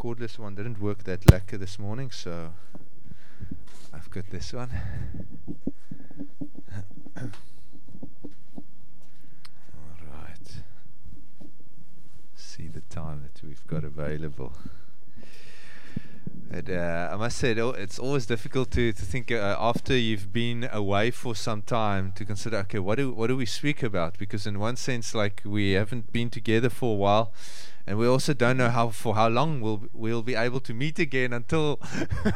cordless one didn't work that lekker this morning, so I've got this one. All right. See the time that we've got available. And, uh, I must say, it's always difficult to, to think uh, after you've been away for some time to consider, okay, what do what do we speak about? Because in one sense, like we haven't been together for a while, and we also don't know how for how long we'll we'll be able to meet again until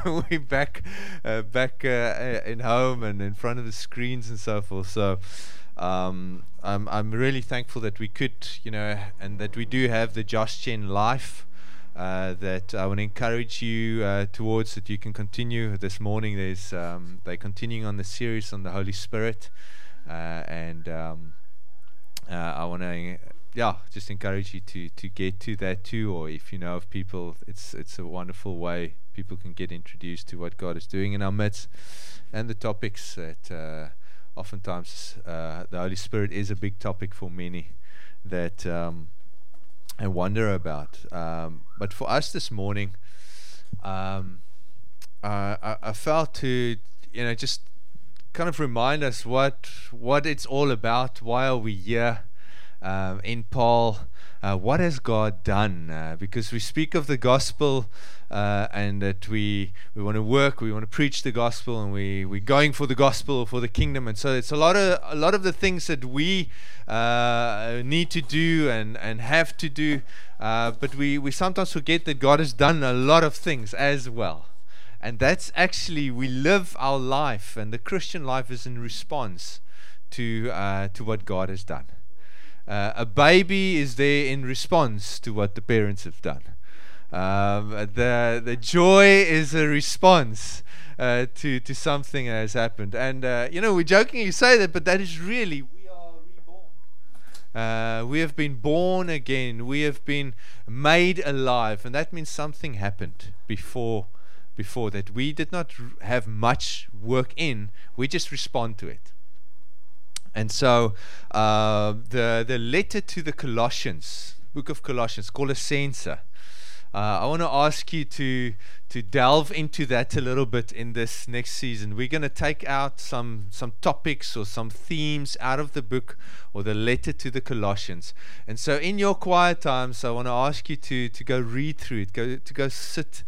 we're back uh, back uh, in home and in front of the screens and so forth. So. Um, I'm I'm really thankful that we could, you know, and that we do have the Josh Chen life uh, that I want to encourage you uh, towards that you can continue this morning. There's um, they're continuing on the series on the Holy Spirit, uh, and um, uh, I want to yeah just encourage you to to get to that too. Or if you know of people, it's it's a wonderful way people can get introduced to what God is doing in our midst and the topics that. Uh, oftentimes, the Holy Spirit is a big topic for many that um, and wonder about. Um, but for us this morning, um, uh, I, I felt to you know just kind of remind us what what it's all about. Why are we here um, in Paarl? Uh, what has God done? Uh, because we speak of the gospel uh, and that we we want to work, we want to preach the gospel, and we we're going for the gospel for the kingdom. And so it's a lot of a lot of the things that we uh, need to do and and have to do. Uh, but we we sometimes forget that God has done a lot of things as well. And that's actually we live our life, and the Christian life is in response to uh, to what God has done. Uh, a baby is there in response to what the parents have done. Um, the the joy is a response uh, to to something that has happened, and uh, you know we jokingly say that, but that is really we are reborn. Uh, we have been born again. We have been made alive, and that means something happened before before that. We did not have much work in. We just respond to it. And so uh, the the letter to the Colossians, book of Colossians, Colossense uh, I want to ask you to to delve into that a little bit in this next season. We're going to take out some some topics or some themes out of the book or the letter to the Colossians. And so, in your quiet times, I want to ask you to to go read through it, go to go sit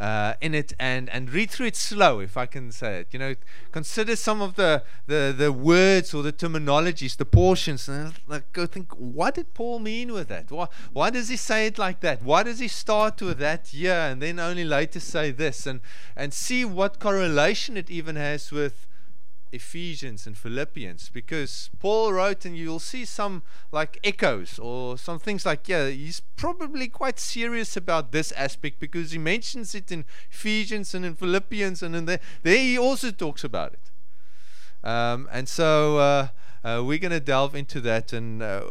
uh, in it and, and read through it slow, if I can say it. You know, consider some of the, the, the words or the terminologies, the portions, and like go think, what did Paul mean with that? Why, why does he say it like that? Why does he start with that here and then only later say this? And, and see what correlation it even has with Ephesians and Philippians because Paul wrote, and you'll see some like echoes or some things like, yeah, he's probably quite serious about this aspect because he mentions it in Ephesians and in Philippians, and in there, there he also talks about it. Um, and so uh, uh, we're going to delve into that, and uh,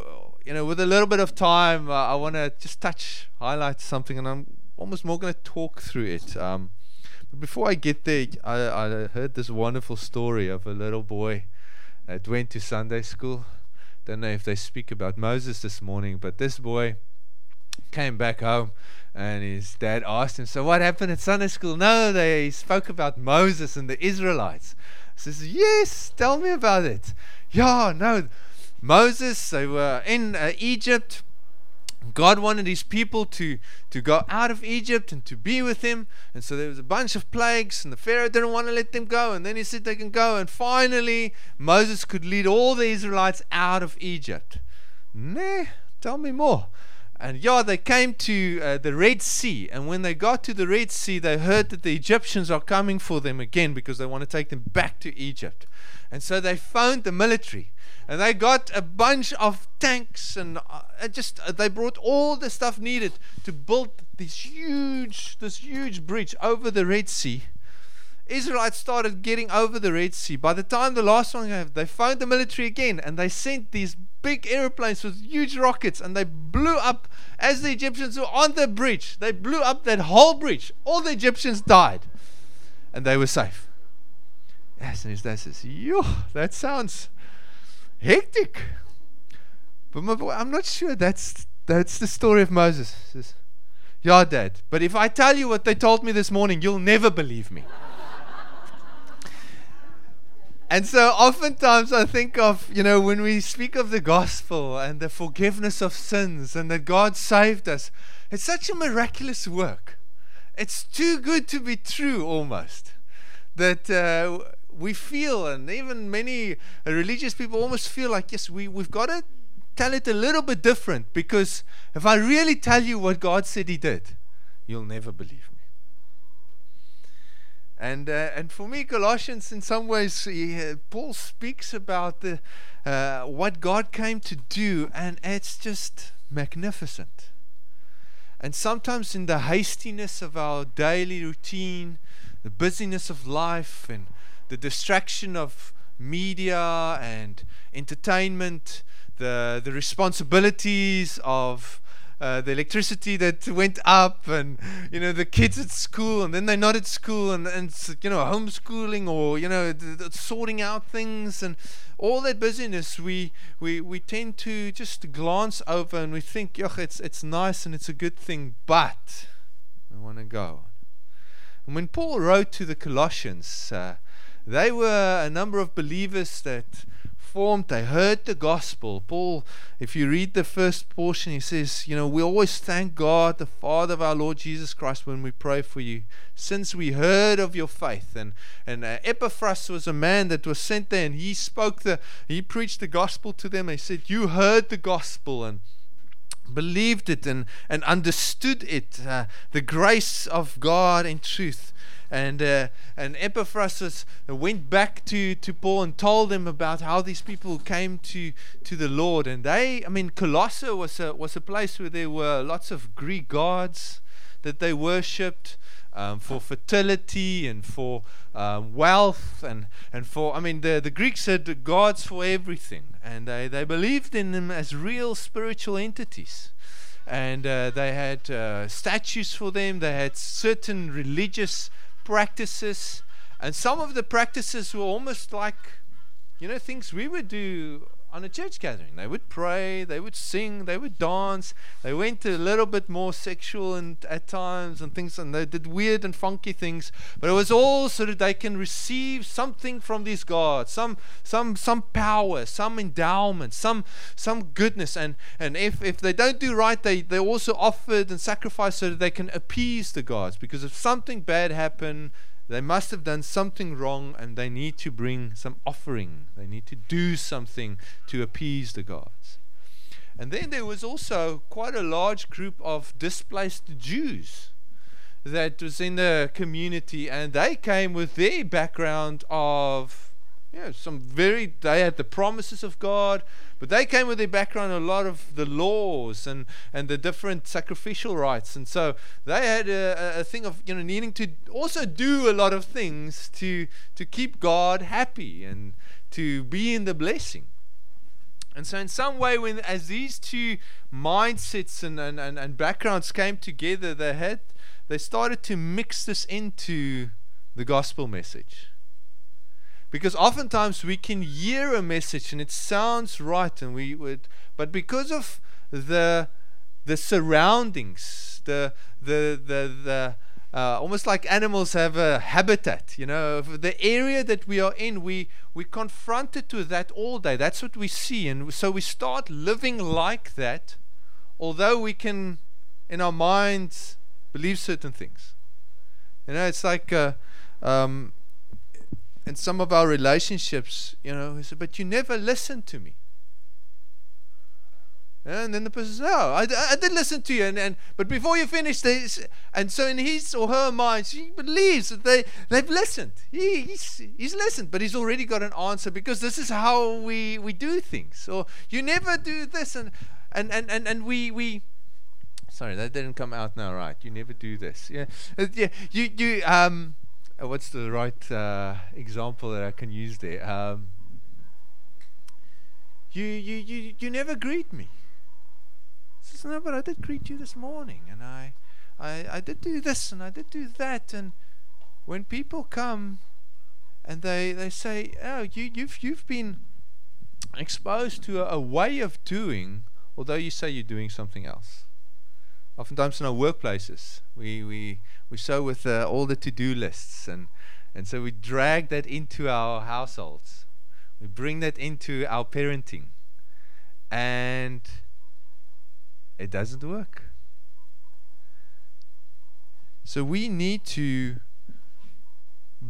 you know, with a little bit of time, uh, I want to just touch, highlight something, and I'm almost more going to talk through it. Um, but before I get there, I, I heard this wonderful story of a little boy that went to Sunday school. Don't know if they speak about Moses this morning, but this boy came back home and his dad asked him, So what happened at Sunday school? No, they spoke about Moses and the Israelites. He says, Yes, tell me about it. Yeah, no. Moses, they were in uh, Egypt God wanted his people to, to go out of Egypt and to be with him. And so there was a bunch of plagues, and the Pharaoh didn't want to let them go. And then he said they can go. And finally, Moses could lead all the Israelites out of Egypt. Nah, tell me more. And yeah, they came to uh, the Red Sea. And when they got to the Red Sea, they heard that the Egyptians are coming for them again because they want to take them back to Egypt. And so they phoned the military and they got a bunch of tanks and uh, just uh, they brought all the stuff needed to build this huge this huge bridge over the Red Sea. Israelites started getting over the Red Sea. By the time the last one came, they found the military again and they sent these big airplanes with huge rockets and they blew up as the Egyptians were on the bridge. They blew up that whole bridge. All the Egyptians died and they were safe. His dad says, Yo, that sounds hectic. But my I'm not sure that's that's the story of Moses. Says, Yeah, Dad. But if I tell you what they told me this morning, you'll never believe me. and so oftentimes I think of, you know, when we speak of the gospel and the forgiveness of sins and that God saved us, it's such a miraculous work. It's too good to be true almost. That uh, we feel, and even many religious people almost feel like, yes, we, we've got to tell it a little bit different because if I really tell you what God said He did, you'll never believe me. And uh, and for me, Colossians, in some ways, he, uh, Paul speaks about the uh, what God came to do, and it's just magnificent. And sometimes, in the hastiness of our daily routine, the busyness of life, and the distraction of media and entertainment, the the responsibilities of uh, the electricity that went up, and you know the kids at school, and then they're not at school, and and you know homeschooling or you know th- th- sorting out things and all that busyness. We we we tend to just glance over and we think, yeah, it's it's nice and it's a good thing, but I want to go. And when Paul wrote to the Colossians. Uh, they were a number of believers that formed, they heard the gospel. Paul, if you read the first portion, he says, You know, we always thank God, the Father of our Lord Jesus Christ, when we pray for you, since we heard of your faith. And, and uh, Epaphras was a man that was sent there, and he spoke the, he preached the gospel to them. He said, You heard the gospel, and believed it and, and understood it, uh, the grace of God in truth and uh, and Epaphras went back to, to Paul and told him about how these people came to to the Lord. And they, I mean, Colossae was a was a place where there were lots of Greek gods that they worshipped. Um, for fertility and for um, wealth and, and for I mean the, the Greeks had gods for everything and they, they believed in them as real spiritual entities and uh, they had uh, statues for them they had certain religious practices, and some of the practices were almost like, you know, things we would do on a church gathering. They would pray, they would sing, they would dance. They went a little bit more sexual and at times and things, and they did weird and funky things. But it was all so that they can receive something from these gods, some some some power, some endowment, some some goodness. And and if if they don't do right, they they also offered and sacrificed so that they can appease the gods. Because if something bad happened, they must have done something wrong and they need to bring some offering. They need to do something to appease the gods. And then there was also quite a large group of displaced Jews that was in the community, and they came with their background of know, some very, they had the promises of God, but they came with their background a lot of the laws and, and the different sacrificial rites. And so they had a, a thing of you know needing to also do a lot of things to, to keep God happy and to be in the blessing. And so, in some way, when as these two mindsets and, and, and, and backgrounds came together, they had they started to mix this into the gospel message. Because oftentimes we can hear a message and it sounds right, and we would, but because of the the surroundings, the the the the uh, almost like animals have a habitat, you know, the area that we are in, we we confronted to that all day. That's what we see, and so we start living like that, although we can, in our minds, believe certain things. You know, it's like. Uh, um, in some of our relationships, you know, he said, but you never listened to me. And then the person says, "No, I, I did listen to you." And, and but before you finish this, and so in his or her mind, she believes that they they've listened. He, he's he's listened, but he's already got an answer because this is how we we do things. Or you never do this, and and and and, and we we. Sorry, that didn't come out now, right? You never do this. Yeah, uh, yeah. You you um uh, what's the right uh, example that I can use there? Um, you, you, you, you never greet me. Says, no, but I did greet you this morning, and I, I, I did do this, and I did do that, and when people come and they, they say, oh, you, you've, you've been exposed to a, a way of doing, although you say you're doing something else. Oftentimes in our workplaces, we, we, we so with uh, all the to do lists, and, and so we drag that into our households. We bring that into our parenting, and it doesn't work. So we need to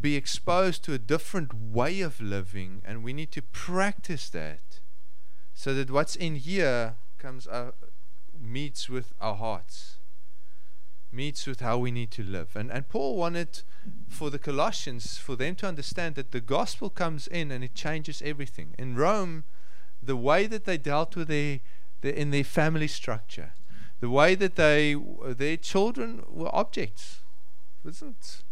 be exposed to a different way of living, and we need to practice that so that what's in here comes out, meets with our hearts, meets with how we need to live. And, and Paul wanted for the Colossians, for them to understand that the gospel comes in and it changes everything. In Rome, the way that they dealt with their, their in their family structure, the way that they their children were objects, wasn't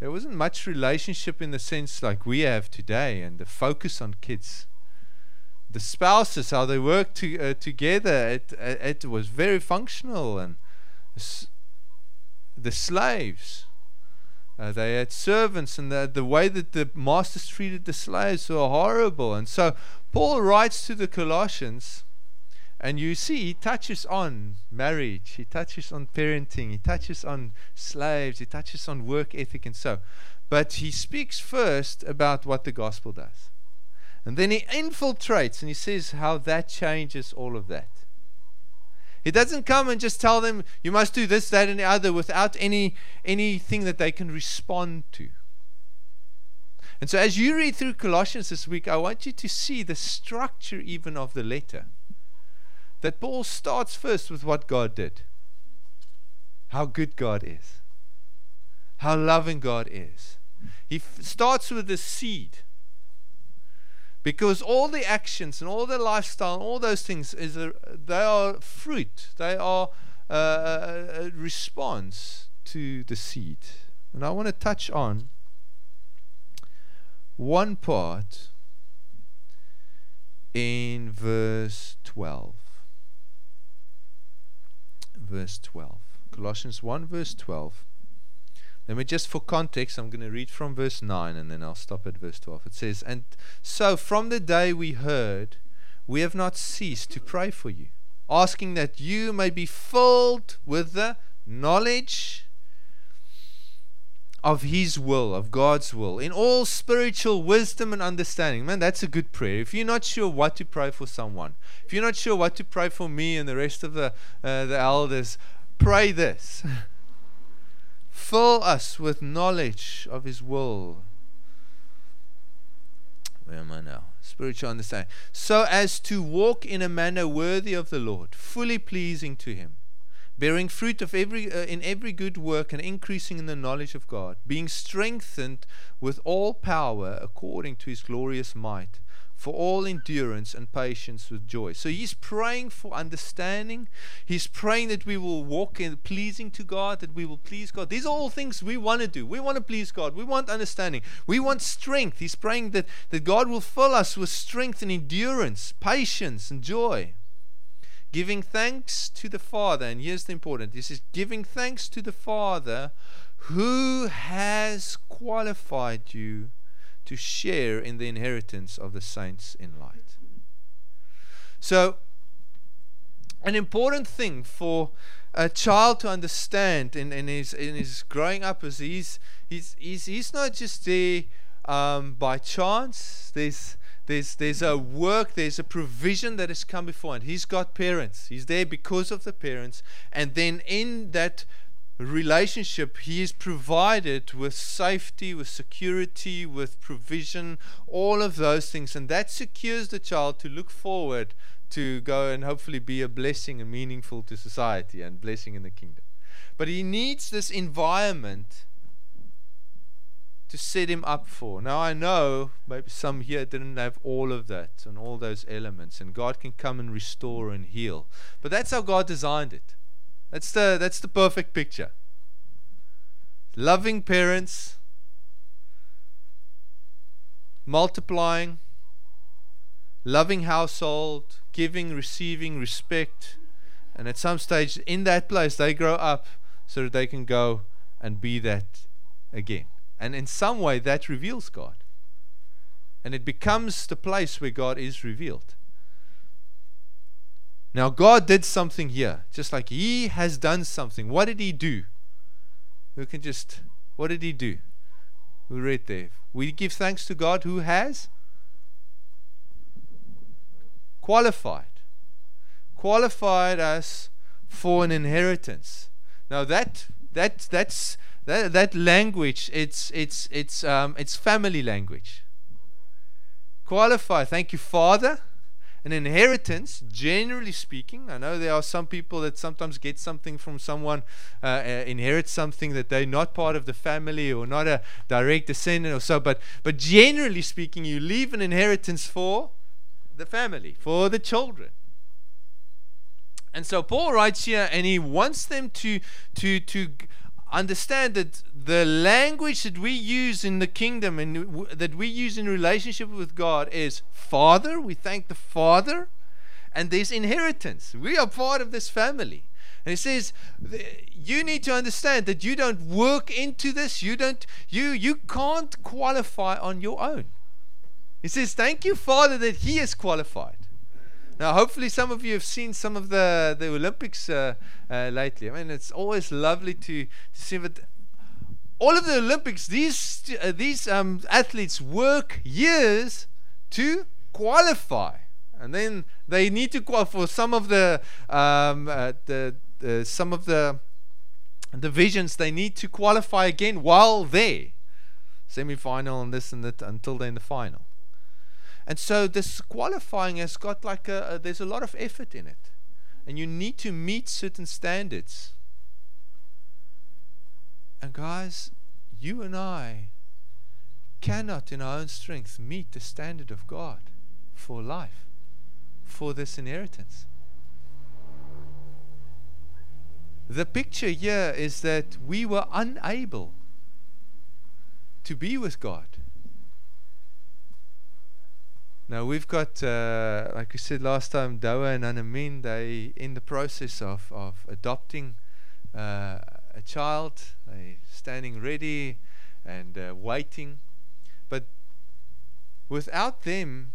there wasn't much relationship in the sense like we have today and the focus on kids the spouses how they worked to, uh, together it, uh, it was very functional and the slaves uh, they had servants and the, the way that the masters treated the slaves were horrible and so paul writes to the colossians and you see, he touches on marriage, he touches on parenting, he touches on slaves, he touches on work ethic, and so. But he speaks first about what the gospel does. And then he infiltrates and he says how that changes all of that. He doesn't come and just tell them, you must do this, that, and the other without any anything that they can respond to. And so, as you read through Colossians this week, I want you to see the structure even of the letter that Paul starts first with what God did. How good God is. How loving God is. He f- starts with the seed. Because all the actions and all the lifestyle and all those things is a, they are fruit. They are uh, a, a response to the seed. And I want to touch on one part in verse 12 verse 12. Colossians 1, verse 12. Let me just, for context, I'm going to read from verse 9 and then I'll stop at verse 12. It says, And so from the day we heard, we have not ceased to pray for you, asking that you may be filled with the knowledge of His will, of God's will, in all spiritual wisdom and understanding. Man, that's a good prayer. If you're not sure what to pray for someone, if you're not sure what to pray for me and the rest of the, uh, the elders, pray this. Fill us with knowledge of His will. Where am I now? Spiritual understanding. So as to walk in a manner worthy of the Lord, fully pleasing to Him bearing fruit of every uh, in every good work and increasing in the knowledge of God, being strengthened with all power according to his glorious might, for all endurance and patience with joy. So he's praying for understanding. He's praying that we will walk in pleasing to God, that we will please God. These are all things we want to do. We want to please God. We want understanding. We want strength. He's praying that, that God will fill us with strength and endurance, patience and joy giving thanks to the Father, and here's the important this is giving thanks to the Father who has qualified you to share in the inheritance of the saints in light. So, an important thing for a child to understand in, in his in his growing up is he's he's he's, he's not just there um, by chance. There's there's, there's a work, there's a provision that has come before, and he's got parents. He's there because of the parents. And then in that relationship, he is provided with safety, with security, with provision, all of those things. And that secures the child to look forward to go and hopefully be a blessing and meaningful to society and blessing in the kingdom. But he needs this environment to set him up for. Now I know maybe some here didn't have all of that and all those elements, and God can come and restore and heal. But that's how God designed it. That's the that's the perfect picture. Loving parents, multiplying, loving household, giving, receiving, respect, and at some stage in that place they grow up so that they can go and be that again. And in some way, that reveals God. And it becomes the place where God is revealed. Now, God did something here, just like He has done something. What did He do? We can just, what did He do? We read there. We give thanks to God who has qualified. Qualified us for an inheritance. Now that that that's that, that language it's it's it's um it's family language. Qualify. Thank you, Father an inheritance, generally speaking. I know there are some people that sometimes get something from someone, uh, uh, inherit something that they're not part of the family or not a direct descendant or so. But but generally speaking, you leave an inheritance for the family, for the children. And so Paul writes here, and he wants them to to to understand that the language that we use in the kingdom and w- that we use in relationship with God is Father. We thank the Father, and there's inheritance. We are part of this family. And he says, you need to understand that you don't work into this. You don't. You you can't qualify on your own. He says, thank you, Father, that He is qualified. Now, hopefully, some of you have seen some of the the Olympics uh, uh, lately. I mean, it's always lovely to, to see that all of the Olympics, these uh, these um, athletes work years to qualify, and then they need to qualify for some of the um, uh, the some of the divisions. They need to qualify again while there, semi-final and this and that until they're in the final. And so this qualifying has got like a, a, there's a lot of effort in it. And you need to meet certain standards. And guys, you and I cannot in our own strength meet the standard of God for life, for this inheritance. The picture here is that we were unable to be with God now we've got, uh, like we said last time, Dawa and Anamin. They in the process of of adopting uh, a child. They standing ready and uh, waiting, but without them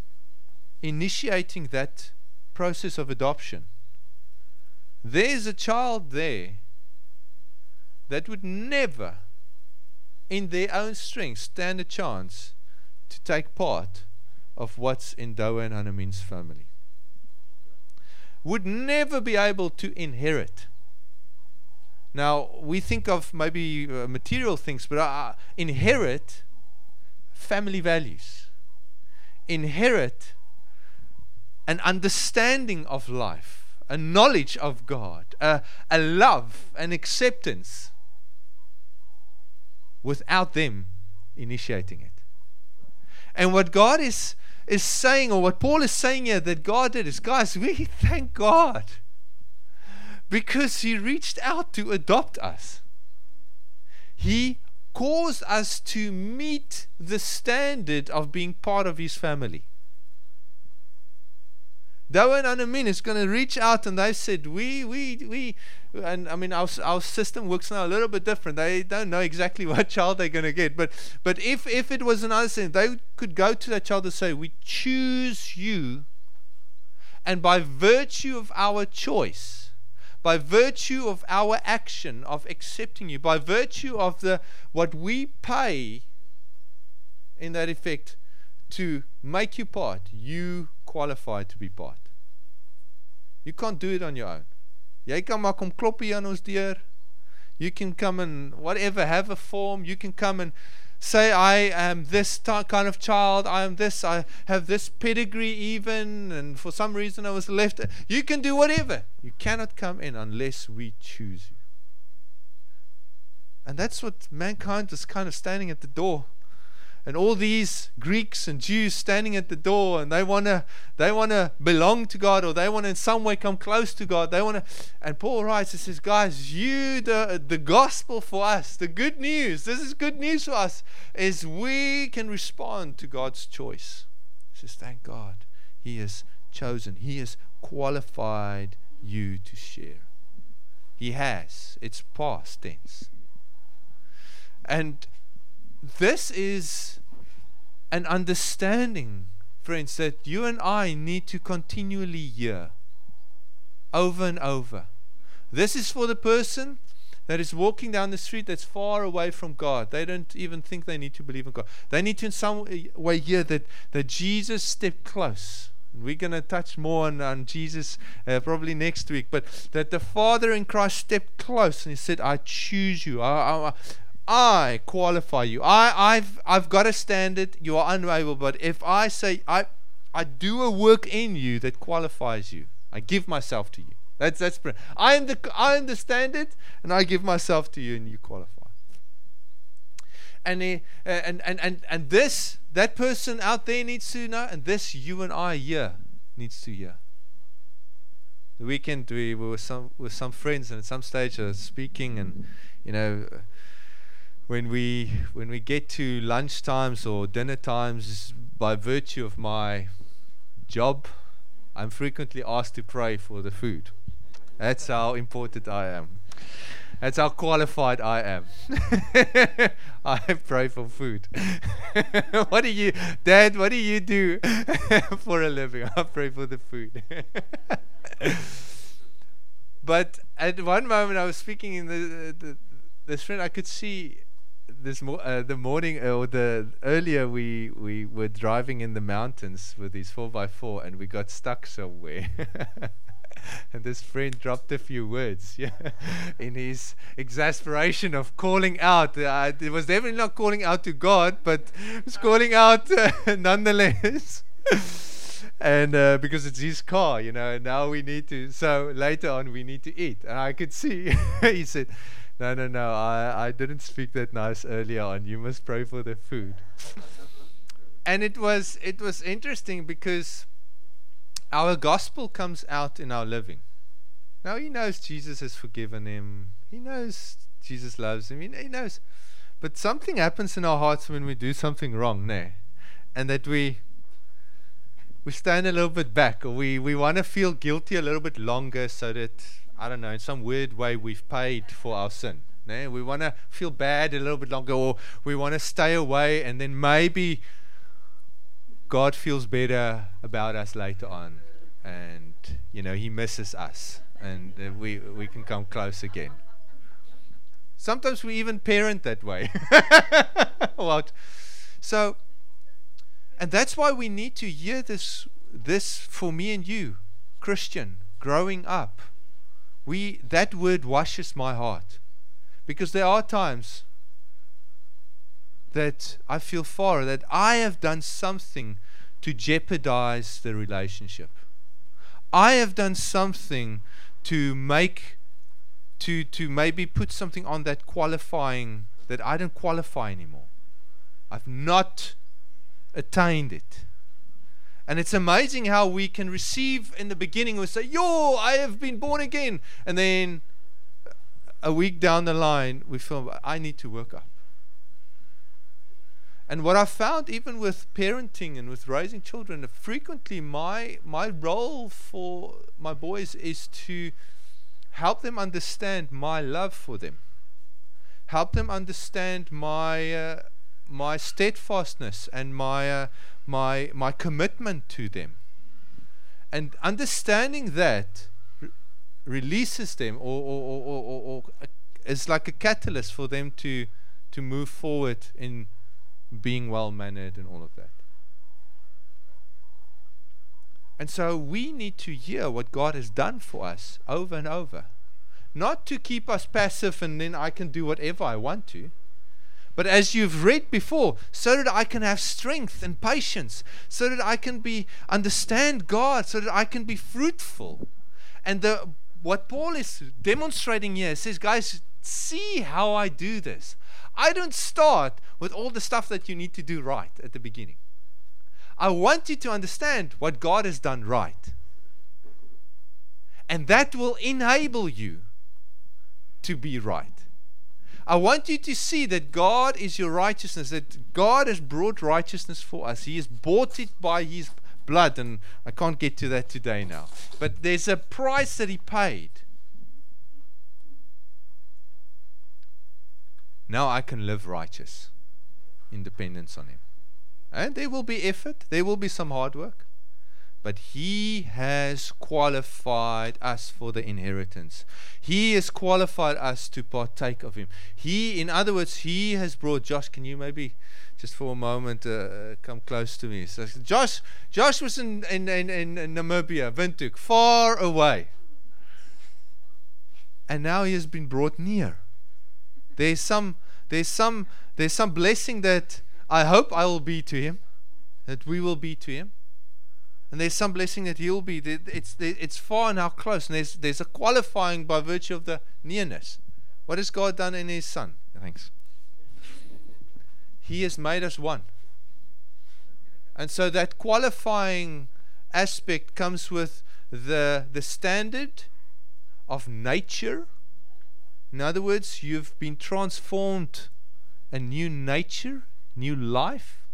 initiating that process of adoption, there's a child there that would never, in their own strength, stand a chance to take part of what's in Doa and family. Would never be able to inherit. Now, we think of maybe uh, material things, but uh, inherit family values, inherit an understanding of life, a knowledge of God, a, a love, an acceptance without them initiating it. And what God is is saying, or what Paul is saying here that God did is, guys, we thank God because He reached out to adopt us. He caused us to meet the standard of being part of His family. Dawa and Anamin is going to reach out and they said, we, we, we, and I mean, our, our system works now a little bit different. They don't know exactly what child they're going to get. But, but if, if it was another thing, they could go to that child and say, we choose you. And by virtue of our choice, by virtue of our action of accepting you, by virtue of the what we pay in that effect to make you part, you qualified to be part. You can't do it on your own. Jy kan maar kom klop hier aan ons deur. You can come and whatever have a form. You can come and say I am this kind of child. I am this. I have this pedigree even and for some reason I was left. You can do whatever. You cannot come in unless we choose you. And that's what mankind is kind of standing at the door and all these Greeks and Jews standing at the door and they want to they want to belong to God or they want to in some way come close to God. They want to and Paul writes and says guys you the the gospel for us the good news this is good news for us is we can respond to God's choice. He says thank God he has chosen he has qualified you to share. He has. It's past tense. And this is an understanding, friends, that you and I need to continually hear. over and over. This is for the person that is walking down the street that's far away from God. They don't even think they need to believe in God. They need to, in some way, hear that, that Jesus stepped close. We're going to touch more on, on Jesus uh, probably next week, but that the Father in Christ stepped close and He said, I choose you. I, I, I qualify you. I, I've, I've got a standard. You are unable. But if I say, I, I do a work in you that qualifies you, I give myself to you. That's that's I am the I understand it, and I give myself to you, and you qualify. And uh, and and and and this that person out there needs to know, and this you and I here needs to hear. The weekend we were with some with some friends, and at some stage I was speaking, and you know when we when we get to lunch times or dinner times by virtue of my job i'm frequently asked to pray for the food that's how important I am. That's how qualified I am. I pray for food. what do you, Dad? What do you do for a living? I pray for the food. but at one moment, I was speaking in the, the this friend. I could see this mo- uh, the morning uh, or the earlier we we were driving in the mountains with these four by four, and we got stuck somewhere and this friend dropped a few words yeah, in his exasperation of calling out. Uh, it was definitely not calling out to God, but was calling out uh, nonetheless. and uh, because it's his car, you know, and now we need to. So later on, we need to eat. And I could see he said, "No, no, no. I I didn't speak that nice earlier on. You must pray for the food." and it was it was interesting because our gospel comes out in our living. Now he knows Jesus has forgiven him. He knows Jesus loves him. He, he knows. But something happens in our hearts when we do something wrong, ne? And that we we stand a little bit back or we, we want to feel guilty a little bit longer so that I don't know, in some weird way we've paid for our sin. We want to feel bad a little bit longer or we want to stay away and then maybe God feels better about us later on and you know he misses us and uh, we we can come close again. Sometimes we even parent that way. What? So and that's why we need to hear this this for me and you christian growing up we that word washes my heart because there are times that I feel far that I have done something to jeopardize the relationship I have done something to make to to maybe put something on that qualifying that I don't qualify anymore. I've not attained it. And it's amazing how we can receive in the beginning we say, Yo, I have been born again and then a week down the line we feel I need to work up. And what I found, even with parenting and with raising children, frequently my my role for my boys is to help them understand my love for them, help them understand my uh, my steadfastness and my uh, my my commitment to them, and understanding that re- releases them or or, or, or, or, or is like a catalyst for them to to move forward in being well mannered and all of that. And so we need to hear what God has done for us over and over. Not to keep us passive and then I can do whatever I want to. But as you've read before, so that I can have strength and patience, so that I can be understand God, so that I can be fruitful. And the what Paul is demonstrating here says, guys, see how I do this. I don't start with all the stuff that you need to do right at the beginning. I want you to understand what God has done right. And that will enable you to be right. I want you to see that God is your righteousness, that God has brought righteousness for us. He has bought it by His blood, and I can't get to that today now. But there's a price that He paid. Now I can live righteous in dependence on Him. And there will be effort, there will be some hard work. But He has qualified us for the inheritance. He has qualified us to partake of Him. He, in other words, He has brought Josh. Can you maybe just for a moment uh, come close to me? So Josh, Josh was in, in, in, in Namibia, Windhoek, far away. And now he has been brought near. There's some, there's some, there's some blessing that I hope I will be to him, that we will be to him and there's some blessing that he'll be. It's it's far and how close, and there's there's a qualifying by virtue of the nearness. What has God done in His Son? Thanks. He has made us one, and so that qualifying aspect comes with the the standard of nature. In other words, you've been transformed, a new nature, new life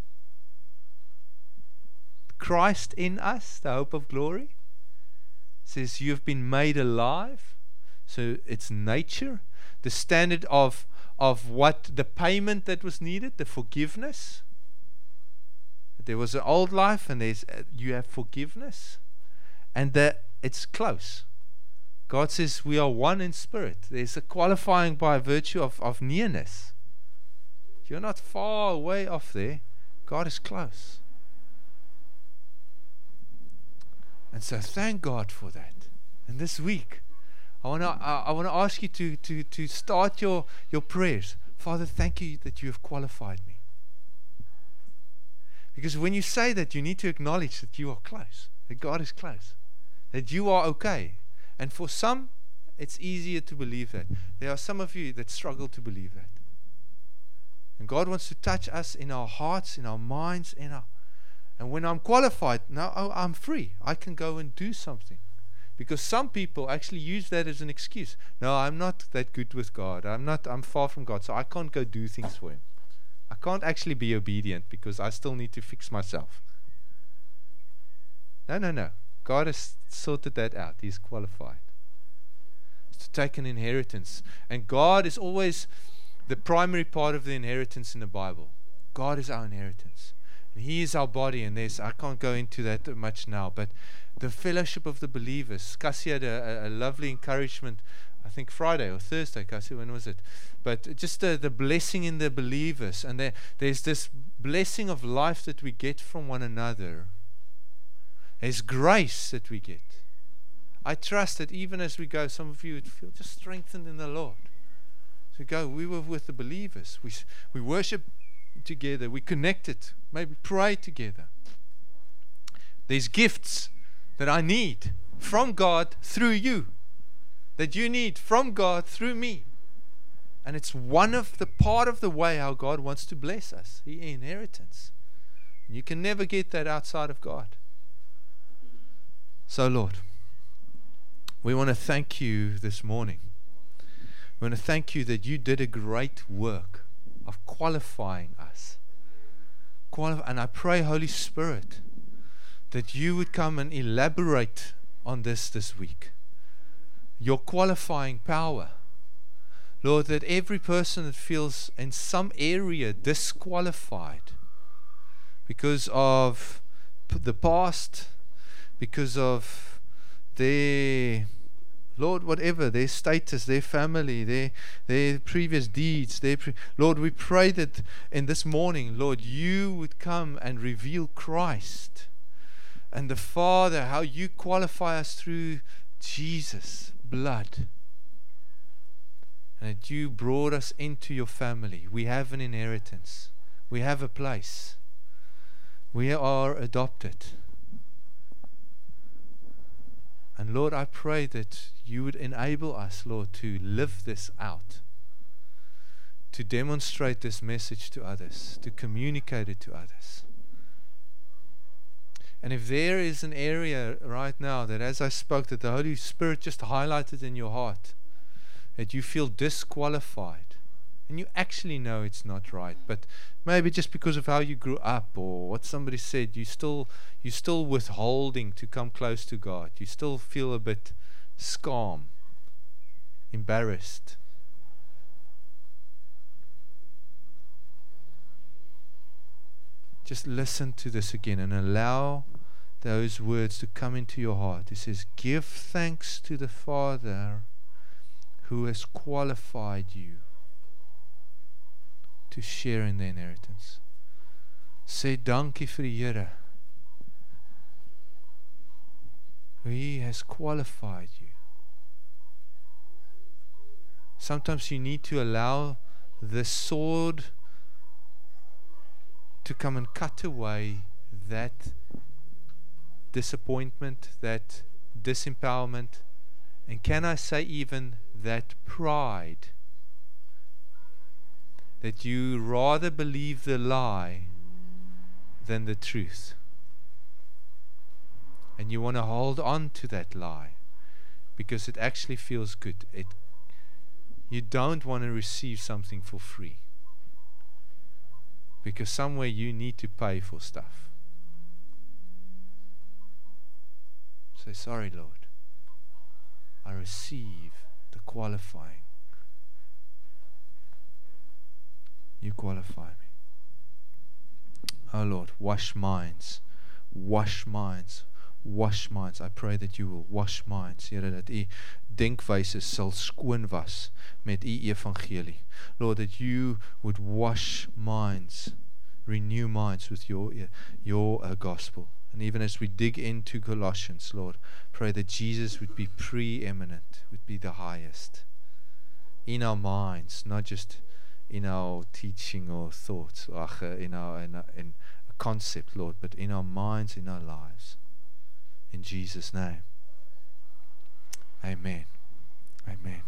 Christ in us, the hope of glory. It says you've been made alive. So it's nature. The standard of of what the payment that was needed, the forgiveness. There was an old life and there's uh, you have forgiveness. And that it's close. God says we are one in spirit. There's a qualifying by virtue of, of nearness. You're not far away off there. God is close. And so thank God for that. And this week, I want to I, I want to ask you to, to, to start your, your prayers. Father, thank you that you have qualified me. Because when you say that, you need to acknowledge that you are close, that God is close, that you are okay. And for some, it's easier to believe that. There are some of you that struggle to believe that. And God wants to touch us in our hearts, in our minds, in our and when I'm qualified, now oh, I'm free. I can go and do something. Because some people actually use that as an excuse. No, I'm not that good with God. I'm not I'm far from God, so I can't go do things for him. I can't actually be obedient because I still need to fix myself. No, no, no. God has sorted that out. He's qualified. To take an inheritance. And God is always the primary part of the inheritance in the Bible. God is our inheritance. He is our body, and there's I can't go into that much now, but the fellowship of the believers. Cassie had a, a, a lovely encouragement, I think Friday or Thursday. Cassie, when was it? But just the, the blessing in the believers, and there, there's this blessing of life that we get from one another. There's grace that we get. I trust that even as we go, some of you would feel just strengthened in the Lord. So go, we were with the believers. We, we worship together. We connected. Maybe pray together. There's gifts that I need from God through you, that you need from God through me. And it's one of the part of the way how God wants to bless us. He inheritance. You can never get that outside of God. So, Lord, we want to thank you this morning. We want to thank you that you did a great work of qualifying us. And I pray, Holy Spirit, that you would come and elaborate on this this week. Your qualifying power. Lord, that every person that feels in some area disqualified because of p- the past, because of their Lord, whatever their status, their family, their their previous deeds, their pre- Lord, we pray that in this morning, Lord, you would come and reveal Christ and the Father, how you qualify us through Jesus' blood. And that you brought us into your family. We have an inheritance. We have a place. We are adopted. And Lord, I pray that you would enable us, Lord, to live this out, to demonstrate this message to others, to communicate it to others. And if there is an area right now that, as I spoke, that the Holy Spirit just highlighted in your heart, that you feel disqualified, and you actually know it's not right, but maybe just because of how you grew up or what somebody said, you still you still withholding to come close to God. You still feel a bit scum, embarrassed. Just listen to this again and allow those words to come into your heart. It says, Give thanks to the Father who has qualified you to share in the inheritance. Sê dankie vir die Here. He has qualified you. Sometimes you need to allow the sword to come and cut away that disappointment, that disempowerment, and can I say even that pride that you rather believe the lie than the truth. And you want to hold on to that lie because it actually feels good. It you don't want to receive something for free. Because somewhere you need to pay for stuff. Say, sorry, Lord. I receive the qualifying. You qualify me. Oh Lord, wash minds. Wash minds. Wash minds. I pray that you will wash minds. Here dat u denkwyse sal skoon was met u evangelie. Lord, that you would wash minds, renew minds with your your uh, gospel. And even as we dig into Colossians, Lord, pray that Jesus would be preeminent, would be the highest in our minds, not just in our teaching or thoughts, uh, in our in, our, in concept, Lord, but in our minds, in our lives. In Jesus' name. Amen. Amen.